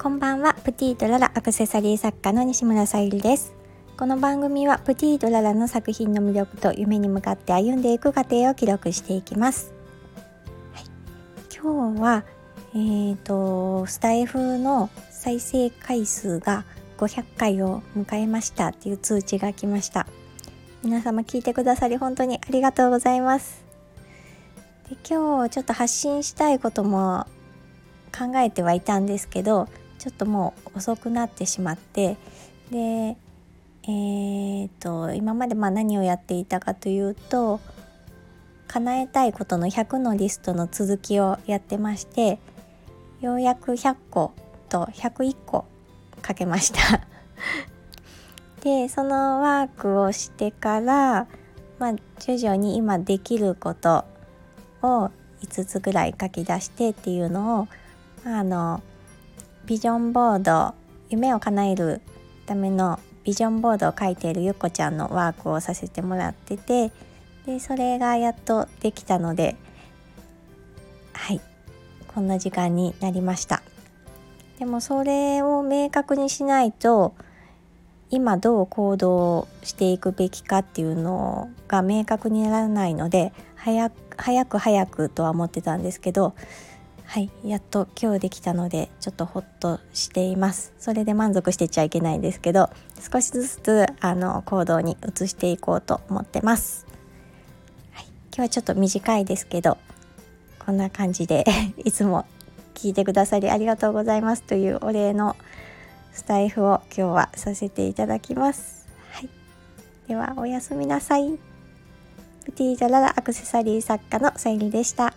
こんばんは。プティとララアクセサリー作家の西村さゆりです。この番組はプティとララの作品の魅力と夢に向かって歩んでいく過程を記録していきます、はい、今日はえーとスタイフの再生回数が500回を迎えましたっていう通知が来ました。皆様聞いてくださり本当にありがとうございます。で今日ちょっと発信したいことも考えてはいたんですけどちょっともう遅くなってしまってでえーと、今までま何をやっていたかというと叶えたいことの100のリストの続きをやってましてようやく100個と101個かけました。でそのワークをしてから、まあ、徐々に今できることを5つぐらい書き出してっていうのを、まあ、あのビジョンボード夢を叶えるためのビジョンボードを書いているゆっこちゃんのワークをさせてもらっててでそれがやっとできたのではい。こんな時間になりました。でもそれを明確にしないと今どう行動していくべきかっていうのが明確にならないので早く早く早くとは思ってたんですけどはいやっと今日できたのでちょっとホッとしていますそれで満足してちゃいけないんですけど少しずつあの行動に移していこうと思ってます、はい、今日はちょっと短いですけどこんな感じで いつも聞いてくださりありがとうございますというお礼のスタイフを今日はさせていただきます。はい、ではおやすみなさい。プティージャララアクセサリー作家のさゆりでした。